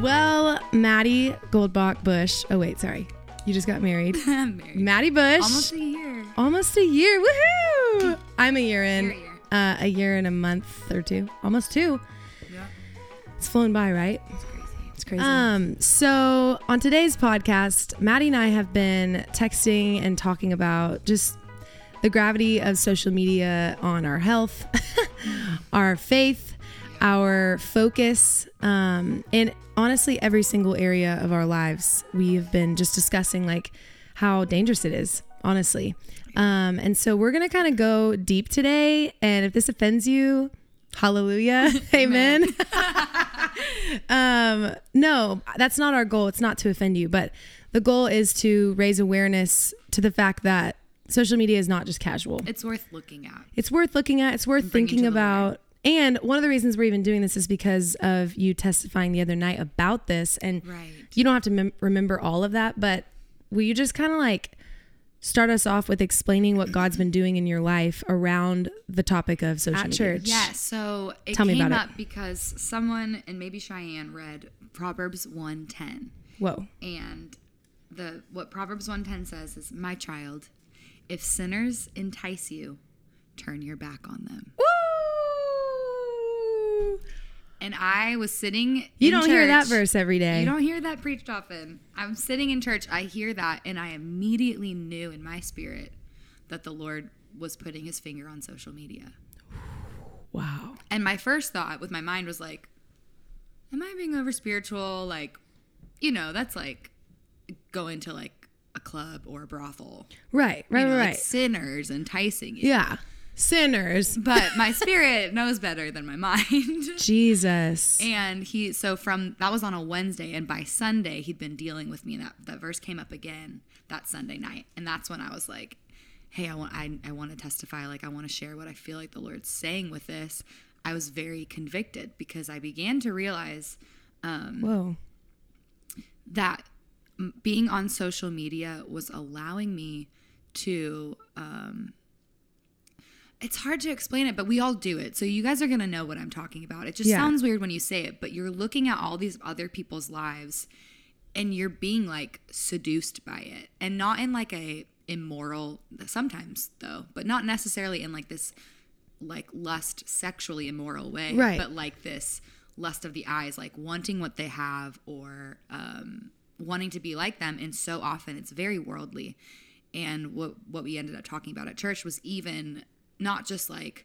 Well, Maddie Goldbach Bush. Oh wait, sorry. You just got married. I'm married. Maddie Bush. Almost a year. Almost a year. Woohoo! I'm a year in. Year, year. Uh, a year and a month or two. Almost two. Yeah. It's flown by, right? It's crazy. It's crazy. Um, so on today's podcast, Maddie and I have been texting and talking about just the gravity of social media on our health, our faith, our focus, um, and honestly, every single area of our lives. We've been just discussing like how dangerous it is, honestly. Um, and so we're gonna kind of go deep today. And if this offends you, hallelujah, amen. um, no, that's not our goal. It's not to offend you, but the goal is to raise awareness to the fact that social media is not just casual. It's worth looking at. It's worth looking at. It's worth thinking to about. And one of the reasons we're even doing this is because of you testifying the other night about this. And Right. you don't have to mem- remember all of that, but will you just kind of like start us off with explaining what God's been doing in your life around the topic of social At media? church. Yeah. So it Tell me came about it. because someone and maybe Cheyenne read Proverbs 110. Whoa. And the what Proverbs 110 says is, My child, if sinners entice you, turn your back on them. Woo! And I was sitting You don't hear that verse every day. You don't hear that preached often. I'm sitting in church, I hear that, and I immediately knew in my spirit that the Lord was putting his finger on social media. wow. And my first thought with my mind was like, Am I being over spiritual? Like, you know, that's like going to like a club or a brothel. Right, right, you know, right, like right. sinners enticing you. Yeah. Sinners. But my spirit knows better than my mind. Jesus. And he, so from that was on a Wednesday, and by Sunday he'd been dealing with me, and that that verse came up again that Sunday night, and that's when I was like, "Hey, I want I, I want to testify, like I want to share what I feel like the Lord's saying with this." I was very convicted because I began to realize um Whoa. that being on social media was allowing me to um it's hard to explain it but we all do it. So you guys are going to know what i'm talking about. It just Yeah. sounds weird when you say it but you're looking at all these other people's lives and you're being like seduced by it. And not in like a immoral sometimes though but not necessarily in like this like lust sexually immoral way Right. but like this lust of the eyes like wanting what they have or um wanting to be like them. And so often it's very worldly. And what what we ended up talking about at church was even not just like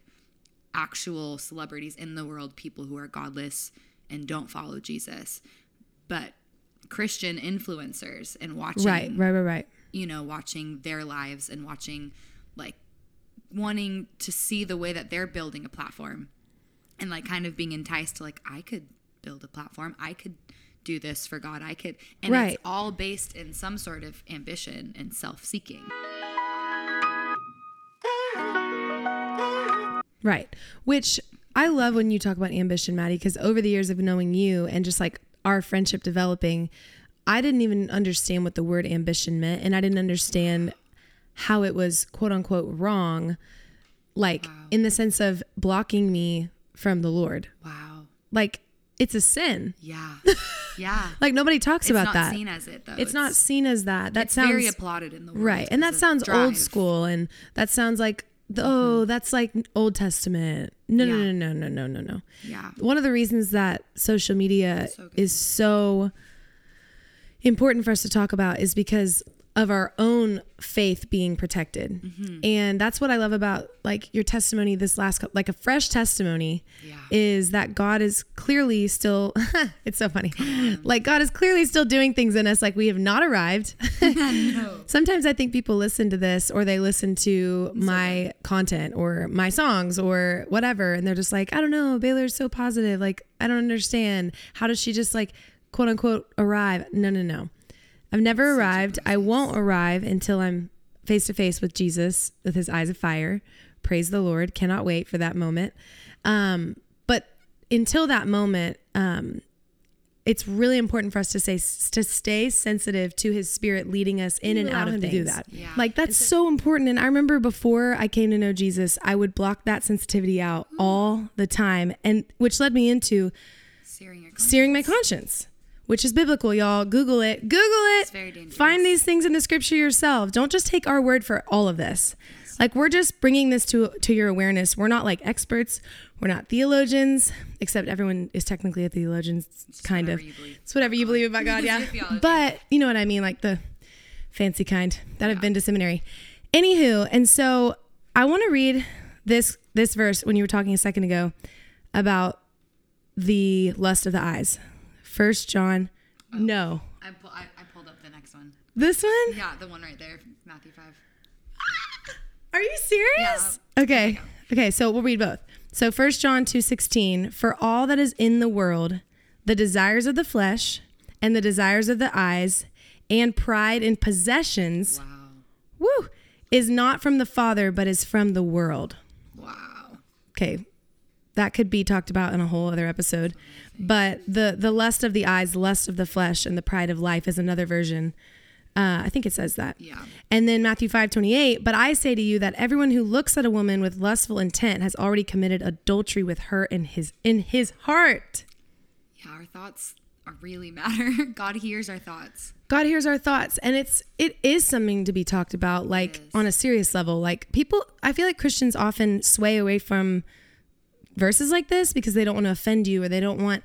actual celebrities in the world people who are godless and don't follow Jesus but Christian influencers and watching Right, right, right, right. you know, watching their lives and watching like wanting to see the way that they're building a platform and like kind of being enticed to like I could build a platform. I could do this for God. I could and Right. it's all based in some sort of ambition and self-seeking. Right. Which I love when you talk about ambition, Maddie, because over the years of knowing you and just like our friendship developing, I didn't even understand what the word ambition meant. And I didn't understand how it was quote unquote wrong, like in the sense of blocking me from the Lord. Wow. Like it's a sin. Yeah. Yeah. Like nobody talks it's about not that. seen as it though. it's, not seen as that. That it's sounds very applauded in the world. right and that sounds old school and that sounds like oh mm-hmm. that's like old testament no no Yeah. no no no no no no Yeah. one of the reasons that social media So good. is so important for us to talk about is because of our own faith being protected. Mm-hmm. and that's what i love about like your testimony this last like a fresh testimony Yeah. is that god is clearly still it's so funny. Like god is clearly still doing things in us like we have not arrived. No. sometimes i think people listen to this or they listen to my content or my songs or whatever and they're just like i don't know baylor's so positive like i don't understand. How does she just like quote unquote arrive? No no no i've never arrived i won't arrive until i'm face to face with jesus with his eyes of fire praise the lord cannot wait for that moment um, but until that moment um, it's really important for us to say to stay sensitive to his spirit leading us in and out of him to things. do that. Yeah. Like that's so important. And I remember before I came to know Jesus, I would block that sensitivity out all the time, and which led me into Searing your searing my conscience, which is biblical, y'all. Google it. Google it. very dangerous. Find these things in the scripture yourself. Don't just take our word for all of this. Like we're just bringing this to to your awareness. We're not like experts. We're not theologians, except everyone is technically a theologian, kind of. whatever you believe. It's whatever you believe about God, yeah. It's. But you know what I mean, like the fancy kind that have been to seminary. Anywho, and so I want to read this this verse when you were talking a second ago about the lust of the eyes. First John. No. I, pull, I, I pulled up the next one. This one? Yeah, the one right there, Matthew 5. Are you serious? Yeah. Okay. Okay, so we'll read both. So First John 2:16, for all that is in the world, the desires of the flesh and the desires of the eyes and pride in possessions, Wow. woo, is not from the Father but is from the world. Wow. Okay. That could be talked about in a whole other episode. But the the lust of the eyes, the lust of the flesh and the pride of life is another version. Uh, I think it says that. Yeah. And then Matthew 5 28, but I say to you that everyone who looks at a woman with lustful intent has already committed adultery with her in his in his heart. Yeah, our thoughts are really matter. God hears our thoughts. God hears our thoughts and it's it is something to be talked about like on a serious level. Like people I feel like Christians often sway away from verses like this because they don't want to offend you or they don't want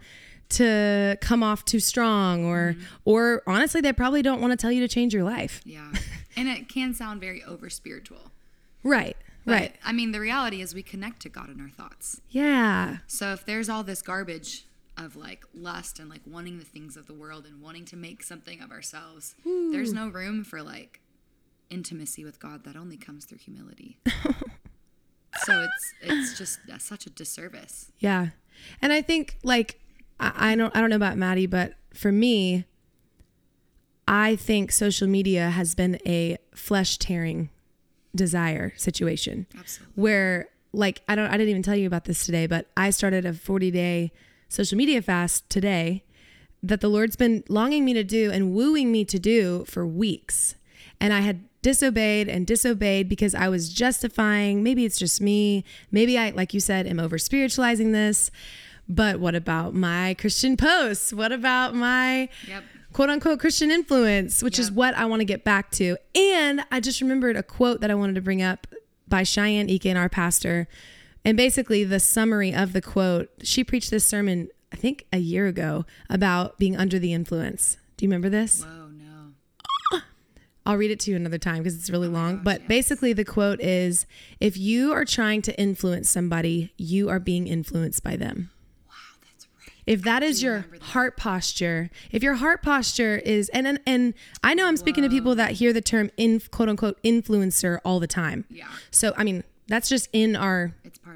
to come off too strong or mm-hmm. or honestly they probably don't want to tell you to change your life. Yeah. and it can sound very over spiritual. Right. right. I mean, the reality is we connect to God in our thoughts. Yeah. So if there's all this garbage of like lust and like wanting the things of the world and wanting to make something of ourselves, there's no room for like intimacy with God that only comes through humility. so it's it's just such a disservice. Yeah. And I think like I, I don't I don't know about Maddie, but for me, I think social media has been a flesh tearing desire situation Absolutely. where like I don't I didn't even tell you about this today, but I started a 40 day social media fast today that the Lord's been longing me to do and wooing me to do for weeks. And I had disobeyed and disobeyed because I was justifying, maybe it's just me, maybe I like you said am over spiritualizing this. But what about my Christian posts? What about my Yep. quote unquote Christian influence, which is what I want to get back to. And I just remembered a quote that I wanted to bring up by Cheyenne Eakin, our pastor. And basically, the summary of the quote, she preached this sermon, I think a year ago, about being under the influence. Do you remember this? Whoa. I'll read it to you another time because it's really long. gosh, but basically, the quote is if you are trying to influence somebody, you are being influenced by them. Wow, that's right. if that is your heart posture if your heart posture is and and, and i know i'm speaking to people that hear the term in quote unquote influencer all the time Yeah. so i mean that's just in our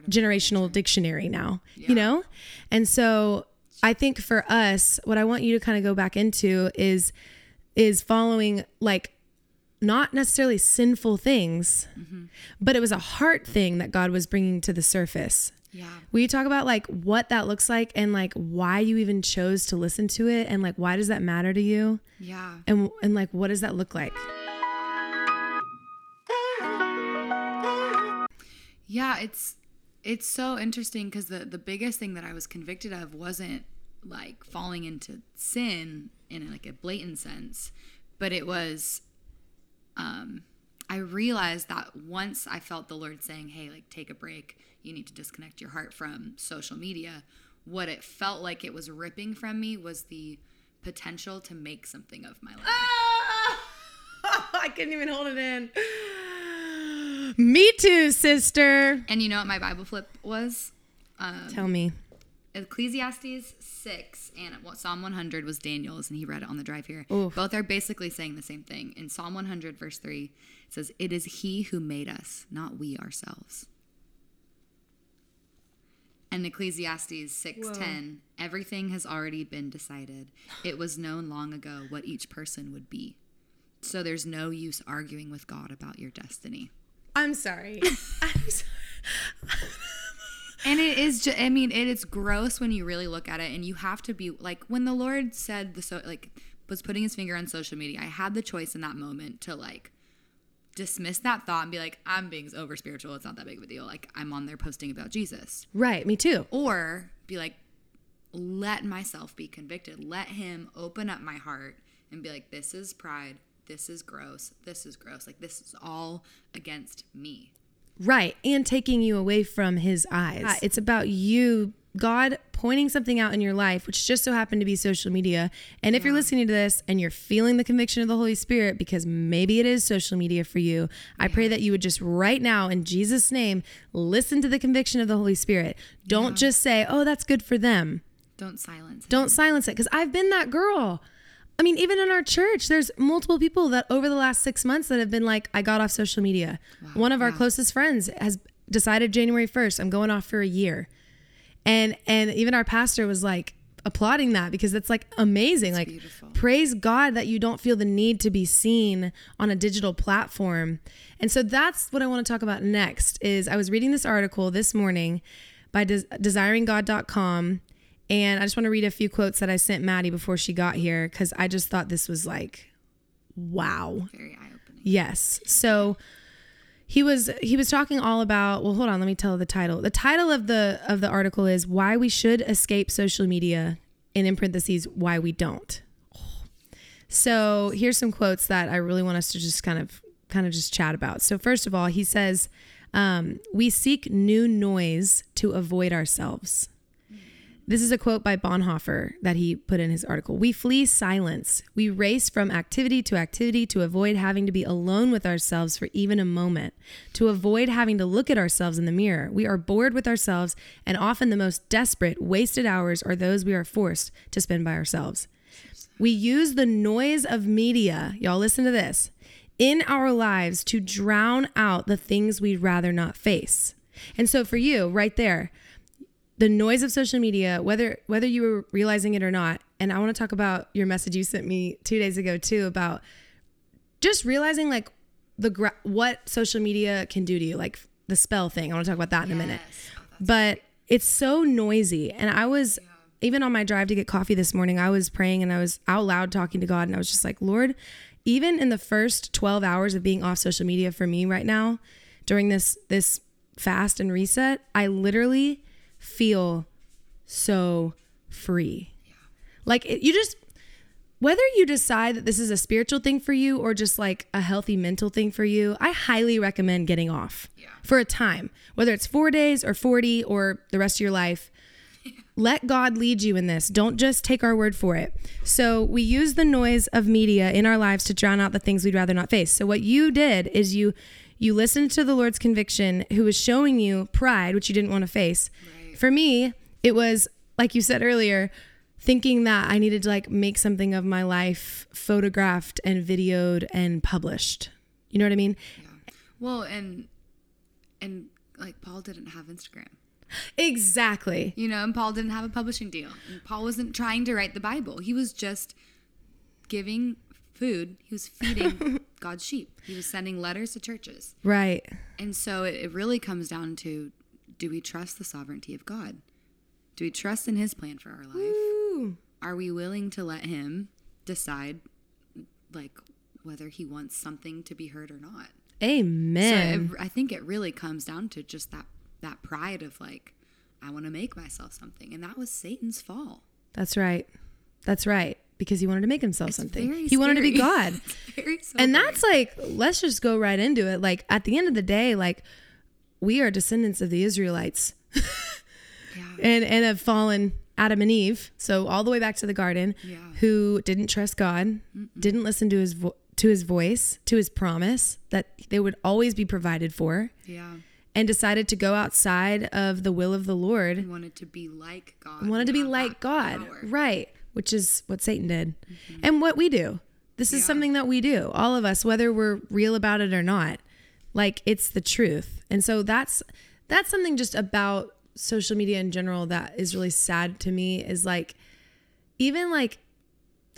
generational dictionary now yeah. you know and so i think for us what i want you to kind of go back into is is following like not necessarily sinful things but it was a heart thing that god was bringing to the surface Yeah. Will you talk about like what that looks like and like why you even chose to listen to it and like why does that matter to you Yeah. and and like what does that look like? Yeah, it's it's so interesting because the the biggest thing that I was convicted of wasn't like falling into sin in like a blatant sense, but it was um I realized that once I felt the Lord saying, "Hey, like take a break. You need to disconnect your heart from social media." What it felt like it was ripping from me was the potential to make something of my life. I couldn't even hold it in. Me too, sister. And you know what my Bible flip was? Tell me. Ecclesiastes 6 and what Psalm 100 was Daniel's, and he read it on the drive here. Oof. Both are basically saying the same thing. In Psalm 100, verse 3, it says, It is he who made us, not we ourselves. And Ecclesiastes 6:10, everything has already been decided. It was known long ago what each person would be. So there's no use arguing with God about your destiny. I'm sorry. I'm sorry. And it is just, I mean, it is gross when you really look at it. And you have to be like, when the Lord said the, so, like, was putting his finger on social media, I had the choice in that moment to, like, dismiss that thought and be like, I'm being over spiritual. It's not that big of a deal. Like, I'm on there posting about Jesus. Right, me too. Or be like, let myself be convicted. Let him open up my heart and be like, this is pride. This is gross. This is gross. Like, this is all against me. Right. And taking you away from his eyes. Yeah, it's about you, God pointing something out in your life, which just so happened to be social media. And if yeah. you're listening to this and you're feeling the conviction of the Holy Spirit, because maybe it is social media for you, I pray that you would just right now, in Jesus' name, listen to the conviction of the Holy Spirit. Don't yeah. just say, oh, that's good for them. Don't silence it. Don't silence it. Because I've been that girl. I mean, even in our church, there's multiple people that over the last six months that have been like, I got off social media. Wow. One of our yeah. closest friends has decided January 1st, I'm going off for a year. And and even our pastor was like applauding that because it's like amazing. like beautiful. praise God that you don't feel the need to be seen on a digital platform. And so that's what I want to talk about next is I was reading this article this morning by des- desiringgod.com and I just want to read a few quotes that I sent Maddie before she got here because I just thought this was like, wow. Very eye opening. Yes. So he was he was talking all about well hold on let me tell the title the title of the of the article is why we should escape social media and in parentheses why we don't so here's some quotes that i really want us to just kind of kind of just chat about so first of all he says um, we seek new noise to avoid ourselves this is a quote by Bonhoeffer that he put in his article. We flee silence. We race from activity to activity to avoid having to be alone with ourselves for even a moment, to avoid having to look at ourselves in the mirror. We are bored with ourselves, and often the most desperate, wasted hours are those we are forced to spend by ourselves. We use the noise of media, y'all listen to this, in our lives to drown out the things we'd rather not face. And so for you, right there, the noise of social media, whether whether you were realizing it or not, and I want to talk about your message you sent me two days ago too about just realizing like the gra- what social media can do to you, like the spell thing. I want to talk about that in yes. a minute. Oh, but it's so noisy, and I was yeah. even on my drive to get coffee this morning. I was praying and I was out loud talking to God, and I was just like, Lord, even in the first twelve hours of being off social media for me right now, during this this fast and reset, I literally feel so free. Yeah. Like it, you just whether you decide that this is a spiritual thing for you or just like a healthy mental thing for you, I highly recommend getting off yeah. for a time, whether it's 4 days or 40 or the rest of your life. Let God lead you in this. Don't just take our word for it. So, we use the noise of media in our lives to drown out the things we'd rather not face. So, what you did is you you listened to the Lord's conviction who was showing you pride, which you didn't want to face. Right for me, it was like you said earlier, thinking that I needed to like make something of my life photographed and videoed and published. You know what I mean? Yeah. Well, and and like Paul didn't have Instagram. Exactly. You know, and Paul didn't have a publishing deal. And Paul wasn't trying to write the Bible. He was just giving food. He was feeding God's sheep. He was sending letters to churches. Right. And so it, it really comes down to do we trust the sovereignty of God? Do we trust in His plan for our life? Ooh. Are we willing to let Him decide, like, whether He wants something to be heard or not? Amen. So it, I think it really comes down to just that that pride of like, I want to make myself something, and that was Satan's fall. That's right. That's right. Because he wanted to make himself it's something. He wanted to be God. and that's like, let's just go right into it. Like at the end of the day, like we are descendants of the Israelites. yeah. And and have fallen Adam and Eve, so all the way back to the garden, yeah. who didn't trust God, Mm-mm. didn't listen to his vo- to his voice, to his promise that they would always be provided for. Yeah. And decided to go outside of the will of the Lord. And wanted to be like God. Wanted to be like God. Power. Right. Which is what Satan did. Mm-hmm. And what we do. This is yeah. something that we do. All of us, whether we're real about it or not. Like it's the truth. And so that's that's something just about social media in general that is really sad to me is like even like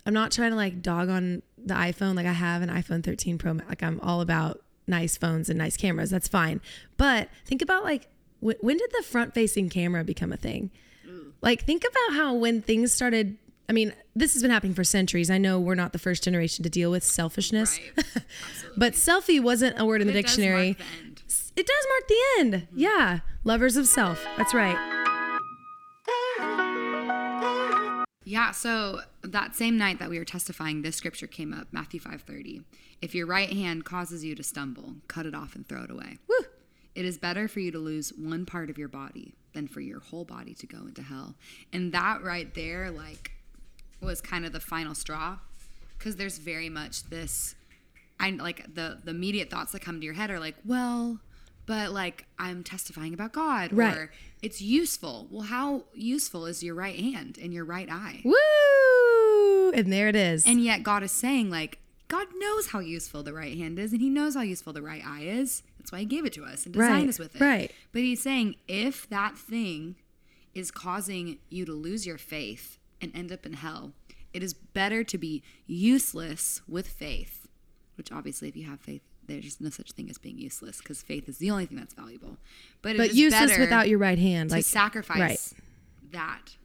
I'm not trying to like dog on the iPhone like I have an iPhone 13 Pro like I'm all about nice phones and nice cameras that's fine but think about like when, when did the front facing camera become a thing mm. like think about how when things started I mean, this has been happening for centuries. I know we're not the first generation to deal with selfishness, right. but selfie wasn't a word in the it dictionary. Does it does mark the end. Mm-hmm. Yeah. Lovers of self. That's right. Yeah, so that same night that we were testifying, this scripture came up, Matthew 5:30. If your right hand causes you to stumble, cut it off and throw it away. Woo. It is better for you to lose one part of your body than for your whole body to go into hell. And that right there like was kind of the final straw cuz there's very much this I like the the immediate thoughts that come to your head are like, well, but like I'm testifying about God Right. or it's useful. Well, how useful is your right hand and your right eye? Woo! And there it is. And yet God is saying like God knows how useful the right hand is and he knows how useful the right eye is. That's why he gave it to us and designed Right, us with it. right. But he's saying if that thing is causing you to lose your faith and end up in hell, it is better to be useless with faith, which obviously if you have faith there's no such thing as being useless because faith is the only thing that's valuable. But, it but is useless better without your right hand. to Like sacrifice right. that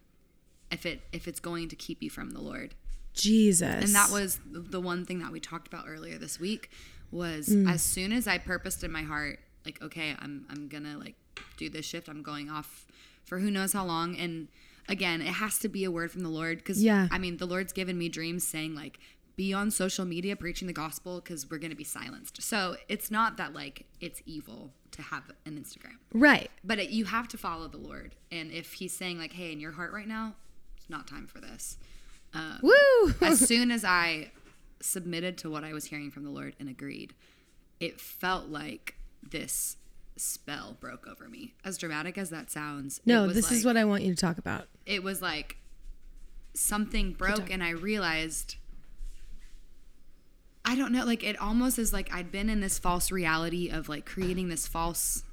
if it if it's going to keep you from the Lord. Jesus. And that was the the one thing that we talked about earlier this week was Mm. as soon as I purposed in my heart, like, okay, I'm I'm gonna like do this shift. I'm going off for who knows how long. And again, it has to be a word from the Lord because Yeah. I mean, the Lord's given me dreams saying like, be on social media preaching the gospel because we're gonna be silenced. So it's not that like it's evil to have an Instagram, right. but it, you have to follow the Lord. And if He's saying like, hey, in your heart right now, it's not time for this. Um, Woo! as soon as I submitted to what I was hearing from the Lord and agreed, it felt like this spell broke over me. As dramatic as that sounds, no, it was this is what I want you to talk about. it was like something broke, and I realized. I don't know, like it almost is like I'd been in this false reality of like creating this false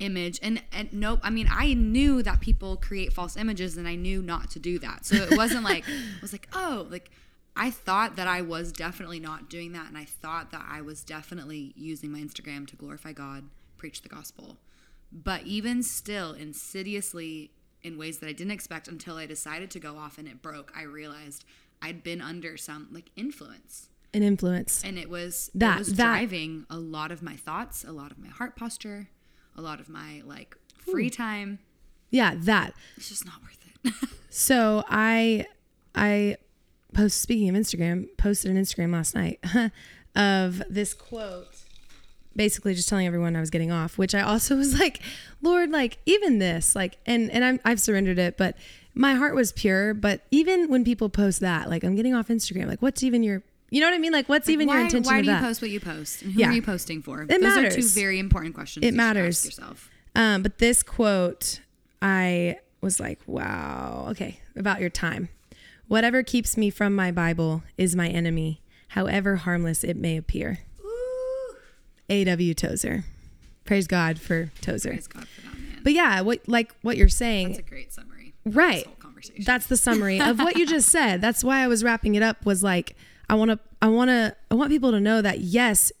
image and and nope i mean i knew that people create false images and i knew not to do that so it wasn't like i was like oh like i thought that i was definitely not doing that and i thought that i was definitely using my instagram to glorify god preach the gospel. But even still insidiously in ways that i didn't expect until i decided to go off and it broke i realized i'd been under some like influence. An influence. and it was That- it was that- driving a lot of my thoughts a lot of my heart posture a lot of my like free time. Yeah, that. it's just not worth it. So I I post speaking of Instagram, posted an Instagram last night of this quote basically just telling everyone I was getting off, which I also was like, Lord, like even this, like and and I'm I've surrendered it, but my heart was pure, but even when people post that, like I'm getting off Instagram, like what's even your you know what I mean? Like what's even why, your intention why do you post what you post and who Yeah. are you posting for It those are two very important questions It matters. ask yourself Um, but this quote, I was like, wow, okay, about your time. Whatever keeps me from my Bible is my enemy, however harmless it may appear. A.W. Tozer. Praise God for Tozer. praise god for that man But yeah, what like what you're saying, that's a great summary right? this whole conversation That's the summary of what you just said. That's why I was wrapping it up. Was like, I want to, I want to, I want people to know that yes.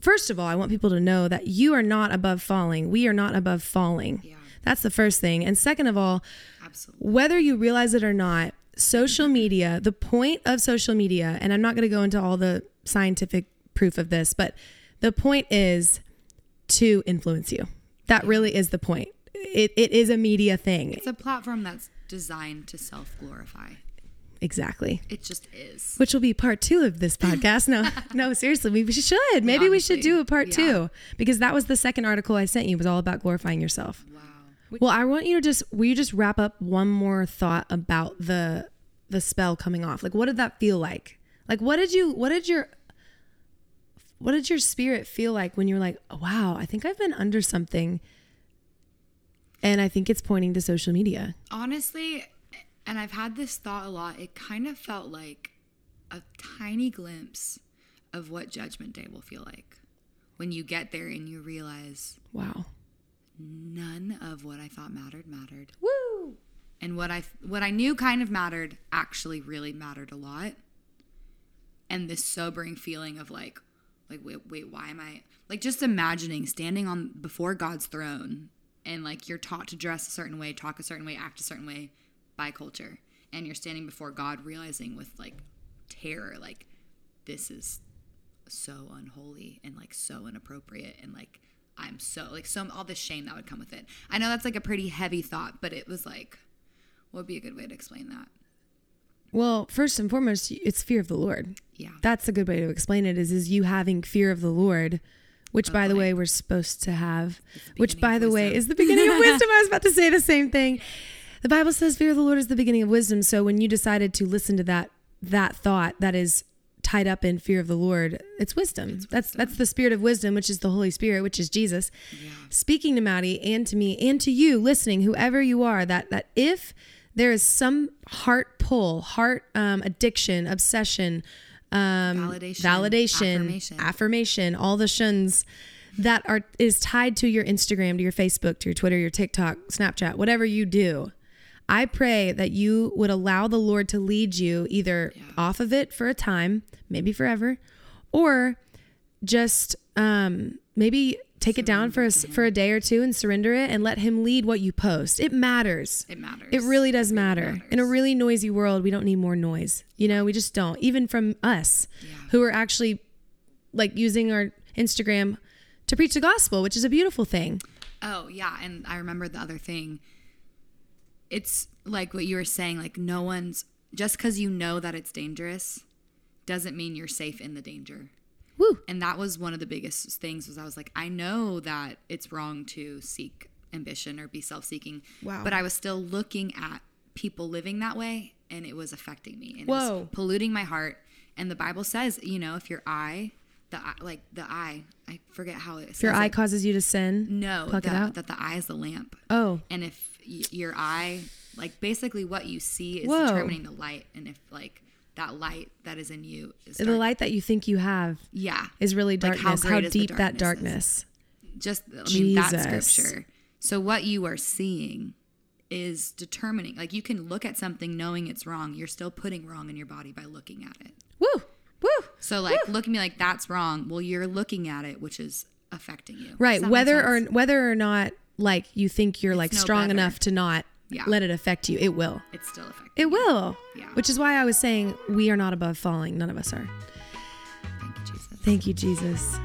First of all, I want people to know that you are not above falling. We are not above falling. Yeah. That's the first thing. And second of all, absolutely whether you realize it or not, social media, the point of social media, and I'm not going to go into all the scientific proof of this, but the point is to influence you. That really is the point. It, it is a media thing. it's a platform that's designed to self-glorify Exactly. it just is Which will be part two of this podcast. No, no, seriously, we should. Maybe we should do a part yeah. two because that was the second article I sent you. was all about glorifying yourself. wow Well, I want you to just will you just wrap up one more thought about the the spell coming off? Like what did that feel like? Like what did you what did your what did your spirit feel like when you were like, oh, "Wow, I think I've been under something." And I think it's pointing to social media. honestly and i've had this thought a lot it kind of felt like a tiny glimpse of what judgment day will feel like when you get there and you realize Wow. none of what i thought mattered mattered Woo! and what i what i knew kind of mattered actually really mattered a lot and this sobering feeling of like like wait wait why am i like just imagining standing on before god's throne and like you're taught to dress a certain way talk a certain way act a certain way by culture and you're standing before god realizing with like terror like this is so unholy and like so inappropriate and like i'm so like so all the shame that would come with it i know that's like a pretty heavy thought but it was like What would be a good way to explain that? Well, first and foremost, it's fear of the Lord. Yeah. That's a good way to explain it. Is is you having fear of the Lord, which, by the way, we're supposed to have. Which, by the way, is the beginning of wisdom. I was about to say the same thing. The Bible says fear of the Lord is the beginning of wisdom. So when you decided to listen to that that thought that is tied up in fear of the Lord, it's wisdom. That's that's the spirit of wisdom, which is the Holy Spirit, which is Jesus, speaking to Maddie and to me and to you listening, whoever you are. That that if there is some heart pull, heart um, addiction, obsession, um, Validation, validation, affirmation. affirmation, all the shuns that are is tied to your Instagram, to your Facebook, to your Twitter, your TikTok, Snapchat, whatever you do. I pray that you would allow the Lord to lead you either off of it for a time, maybe forever, or just um, maybe take it down for a, for a day or two and surrender it and let Him lead what you post. It matters. It matters. It really does matter. In a really noisy world, we don't need more noise. You know, we just don't. Even from us who are actually like using our Instagram to preach the gospel, which is a beautiful thing. Oh, yeah. And I remember the other thing. It's like what you were saying, like, no one's just because you know that it's dangerous doesn't mean you're safe in the danger. Woo. And that was one of the biggest things was I was like, I know that it's wrong to seek ambition or be self-seeking. Wow. But I was still looking at people living that way and it was affecting me and it was polluting my heart. And the Bible says, you know, if your eye, the eye, like the eye, I forget how it If your eye it. causes you to sin, No, pluck it out. that the eye is the lamp. Oh, And if y- your eye, like basically what you see is Whoa. determining the light. And if like that light that is in you is the light that you think you have yeah, is really Like, how darkness. how, great is the deep that darkness is. just I mean Jesus. scripture. So what you are seeing is determining. Like you can look at something knowing it's wrong. You're still putting wrong in your body by looking at it. Woo, woo. So like look at me like that's wrong. Well, you're looking at it, which is affecting you. Right. Whether or whether or not like you think you're like no strong better. enough to not Yeah. let it affect you, it will. it's still affecting. It will. Yeah. Which is why I was saying we are not above falling. None of us are. Thank you, Jesus. Thank you, Jesus.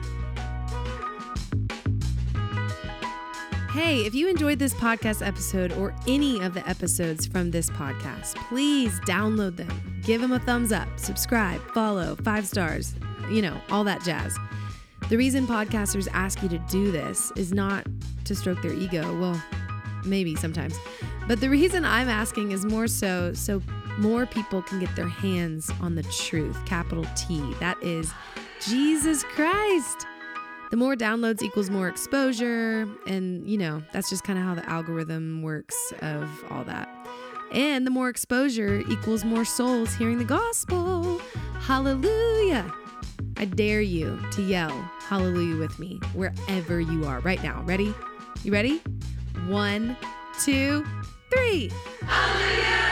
Hey, if you enjoyed this podcast episode or any of the episodes from this podcast, please download them. Give them a thumbs up, subscribe, follow, five stars, you know, all that jazz. The reason podcasters ask you to do this is not to stroke their ego. Well, maybe sometimes. But the reason I'm asking is more so so more people can get their hands on the truth, capital T. That is Jesus Christ. The more downloads equals more exposure. And, you know, that's just kind of how the algorithm works of all that. And the more exposure equals more souls hearing the gospel. Hallelujah. I dare you to yell hallelujah with me wherever you are right now. Ready? You ready? One, two, three. Hallelujah.